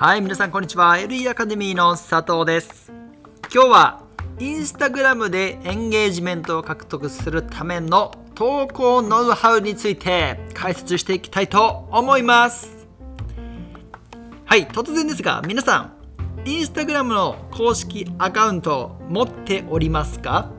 はい、皆さんこんにちは。LE アカデミーの佐藤です。今日はインスタグラムでエンゲージメントを獲得するための投稿ノウハウについて解説していきたいと思います。はい、突然ですが、皆さん、インスタグラムの公式アカウントを持っておりますか？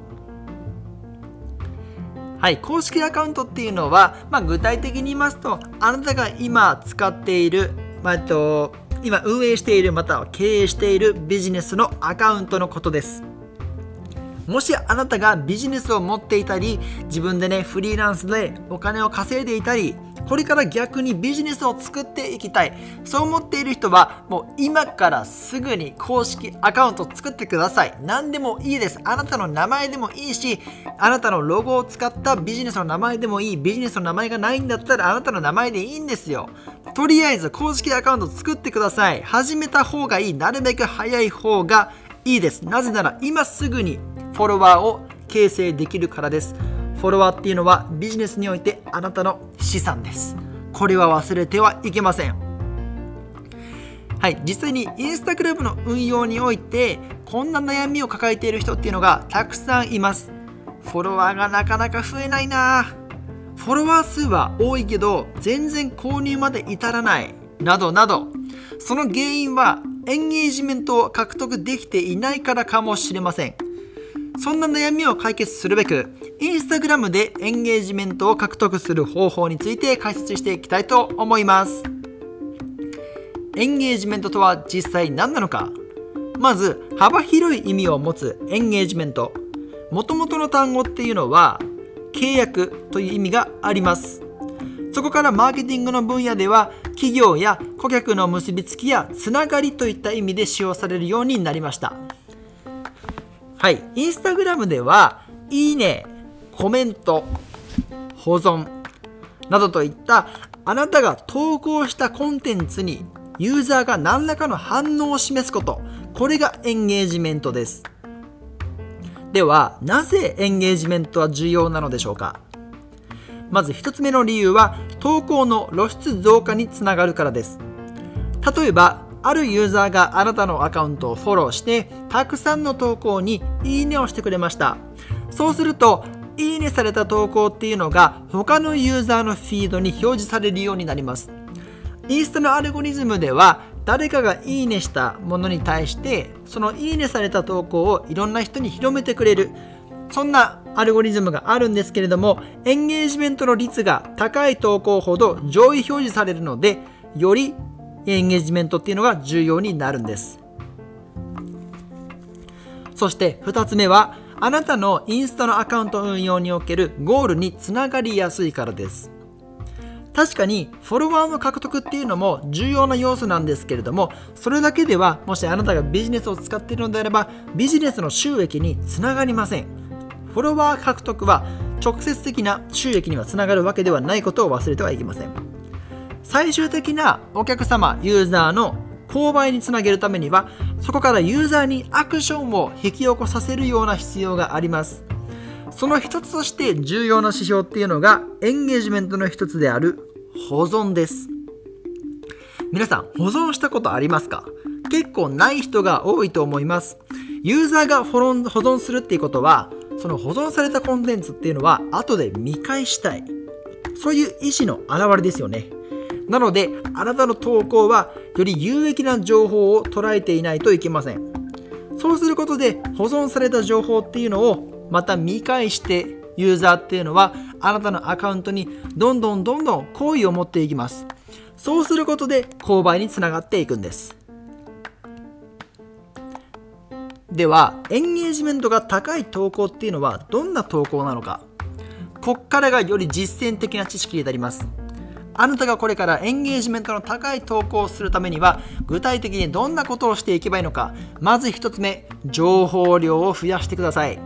はい、公式アカウントっていうのは、まあ、具体的に言いますと、あなたが今使っている、まあ、えっと、今運営しているまたは経営しているビジネスのアカウントのことです。もしあなたがビジネスを持っていたり、自分でね、フリーランスでお金を稼いでいたり、これから逆にビジネスを作っていきたい。そう思っている人は、もう今からすぐに公式アカウントを作ってください。何でもいいです。あなたの名前でもいいし、あなたのロゴを使ったビジネスの名前でもいい。ビジネスの名前がないんだったらあなたの名前でいいんですよ。とりあえず公式アカウント作ってください。始めた方がいい。なるべく早い方がいいです。なぜなら今すぐにフォロワーを形成できるからです。フォロワーっていうのはビジネスにおいてあなたの資産です。これは忘れてはいけません。はい、実際にインスタグラムの運用においてこんな悩みを抱えている人っていうのがたくさんいます。フォロワーがなかなか増えないなフォロワー数は多いけど全然購入まで至らないなどなどその原因はエンゲージメントを獲得できていないからかもしれません。そんな悩みを解決するべく、インスタグラムでエンゲージメントを獲得する方法について解説していきたいと思います。エンゲージメントとは実際何なのかまず、幅広い意味を持つエンゲージメント。もともとの単語っていうのは、契約という意味があります。そこからマーケティングの分野では、企業や顧客の結びつきやつながりといった意味で使用されるようになりました。はい、インスタグラムでは、いいね、コメント、保存などといったあなたが投稿したコンテンツにユーザーが何らかの反応を示すこと、これがエンゲージメントです。では、なぜエンゲージメントは重要なのでしょうか？まず一つ目の理由は、投稿の露出増加につながるからです。例えば、あるユーザーがあなたのアカウントをフォローして、たくさんの投稿にいいねをしてくれました。そうすると、いいねされた投稿っていうのが他のユーザーのフィードに表示されるようになります。インスタのアルゴリズムでは、誰かがいいねしたものに対して、そのいいねされた投稿をいろんな人に広めてくれる。そんなアルゴリズムがあるんですけれども、エンゲージメントの率が高い投稿ほど上位表示されるので、よりエンゲージメントっていうのが重要になるんです。そして2つ目は、あなたのインスタのアカウント運用におけるゴールにつながりやすいからです。確かにフォロワーの獲得っていうのも重要な要素なんですけれども、それだけではもしあなたがビジネスを使っているのであれば、ビジネスの収益につながりません。フォロワー獲得は直接的な収益にはつながるわけではないことを忘れてはいけません。最終的なお客様、ユーザーの購買につなげるためには、そこからユーザーにアクションを引き起こさせるような必要があります。その一つとして重要な指標っていうのが、エンゲージメントの一つである保存です。皆さん、保存したことありますか？結構ない人が多いと思います。ユーザーが保存するっていうことは、その保存されたコンテンツっていうのは後で見返したい。そういう意思の表れですよね。なので、あなたの投稿はより有益な情報を捉えていないといけません。そうすることで保存された情報っていうのをまた見返してユーザーっていうのはあなたのアカウントにどんどんどんどん好意を持っていきます。そうすることで購買につながっていくんです。では、エンゲージメントが高い投稿っていうのはどんな投稿なのかこっからがより実践的な知識になります。あなたがこれからエンゲージメントの高い投稿をするためには具体的にどんなことをしていけばいいのかまず1つ目情報量を増やしてください。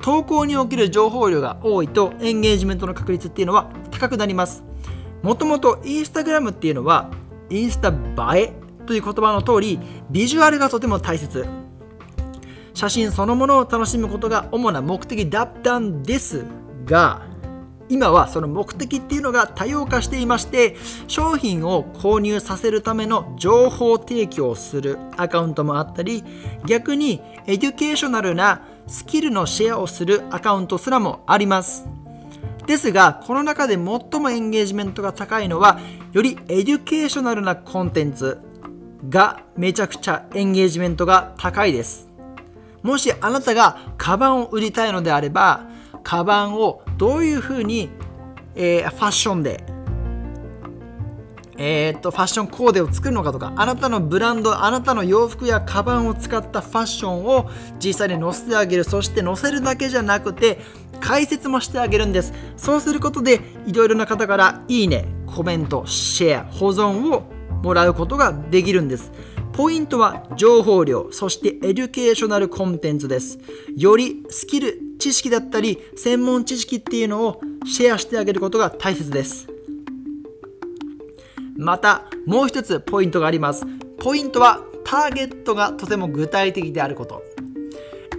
投稿における情報量が多いとエンゲージメントの確率っていうのは高くなります。もともとインスタグラムっていうのはインスタ映えという言葉の通りビジュアルがとても大切。写真そのものを楽しむことが主な目的だったんですが今はその目的っていうのが多様化していまして商品を購入させるための情報提供をするアカウントもあったり逆に educational なスキルのシェアをするアカウントすらもあります。ですがこの中で最もエンゲージメントが高いのはより educational なコンテンツがめちゃくちゃエンゲージメントが高いです。もしあなたがカバンを売りたいのであればカバンをどういうふうに、えー、ファッションでえー、っとファッションコーデを作るのかとかあなたのブランドあなたの洋服やカバンを使ったファッションを実際に載せてあげる。そして載せるだけじゃなくて解説もしてあげるんです。そうすることでいろいろな方からいいねコメントシェア保存をもらうことができるんです。ポイントは情報量そして educational コンテンツです。よりスキル知識だったり専門知識っていうのをシェアしてあげることが大切です。またもう一つポイントがあります。ポイントはターゲットがとても具体的であること。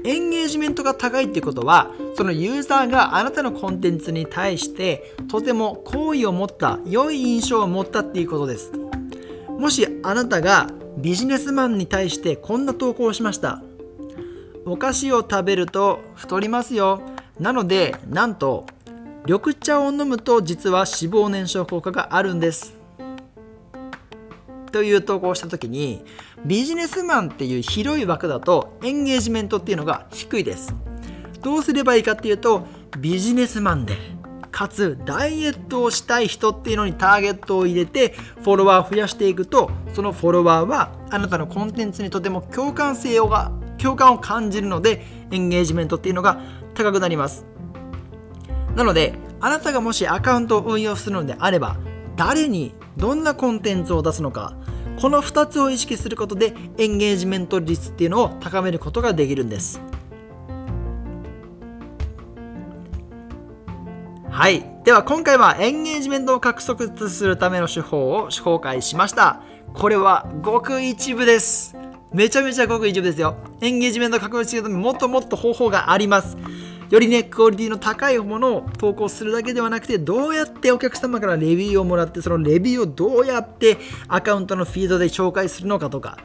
エンゲージメントが高いってことはそのユーザーがあなたのコンテンツに対してとても好意を持った良い印象を持ったっていうことです。もしあなたがビジネスマンに対してこんな投稿をしました。お菓子を食べると太りますよ。なのでなんと緑茶を飲むと実は脂肪燃焼効果があるんです。という投稿をした時にビジネスマンっていう広い枠だとエンゲージメントっていうのが低いです。どうすればいいかっていうとビジネスマンでかつダイエットをしたい人っていうのにターゲットを入れてフォロワーを増やしていくとそのフォロワーはあなたのコンテンツにとても共感性をが共感を感じるのでエンゲージメントっていうのが高くなります。なのであなたがもしアカウントを運用するのであれば誰にどんなコンテンツを出すのかこの2つを意識することでエンゲージメント率っていうのを高めることができるんです。はい。では今回はエンゲージメントを獲得するための手法を紹介しました。これはごく一部です。めちゃめちゃごく一部ですよエンゲージメントを獲得するためもっともっと方法がありますよりね、クオリティの高いものを投稿するだけではなくて、どうやってお客様からレビューをもらって、そのレビューをどうやってアカウントのフィードで紹介するのかとか、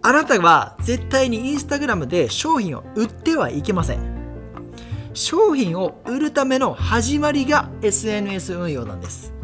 あなたは絶対にインスタグラムで商品を売ってはいけません。商品を売るための始まりが SNS 運用なんです。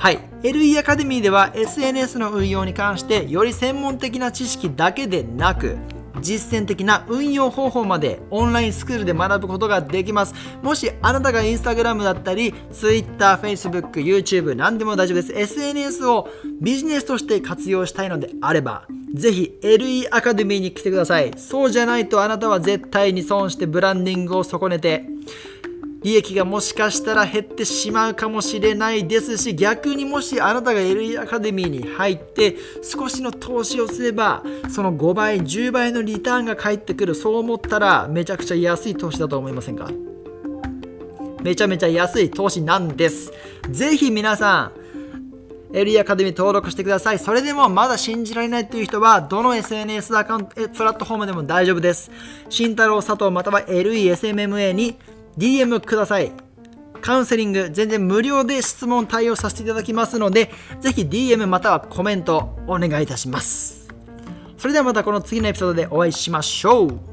はい。LE アカデミーでは SNS の運用に関してより専門的な知識だけでなく、実践的な運用方法までオンラインスクールで学ぶことができます。もしあなたがインスタグラムだったり Twitter、Facebook、YouTube 何でも大丈夫です。SNS をビジネスとして活用したいのであればぜひ LE アカデミーに来てください。そうじゃないとあなたは絶対に損してブランディングを損ねて利益がもしかしたら減ってしまうかもしれないですし逆にもしあなたが LE アカデミーに入って少しの投資をすればその5倍10倍のリターンが返ってくるそう思ったらめちゃくちゃ安い投資だと思いませんか？めちゃめちゃ安い投資なんですぜひ皆さん LE アカデミー登録してください。それでもまだ信じられないっていう人は、どの SNS アカウント、プラットフォームでも大丈夫です。慎太郎佐藤または LESMMA に DM ください。カウンセリング全然無料で質問対応させていただきますので、ぜひ DM またはコメントお願いいたします。それではまたこの次のエピソードでお会いしましょう。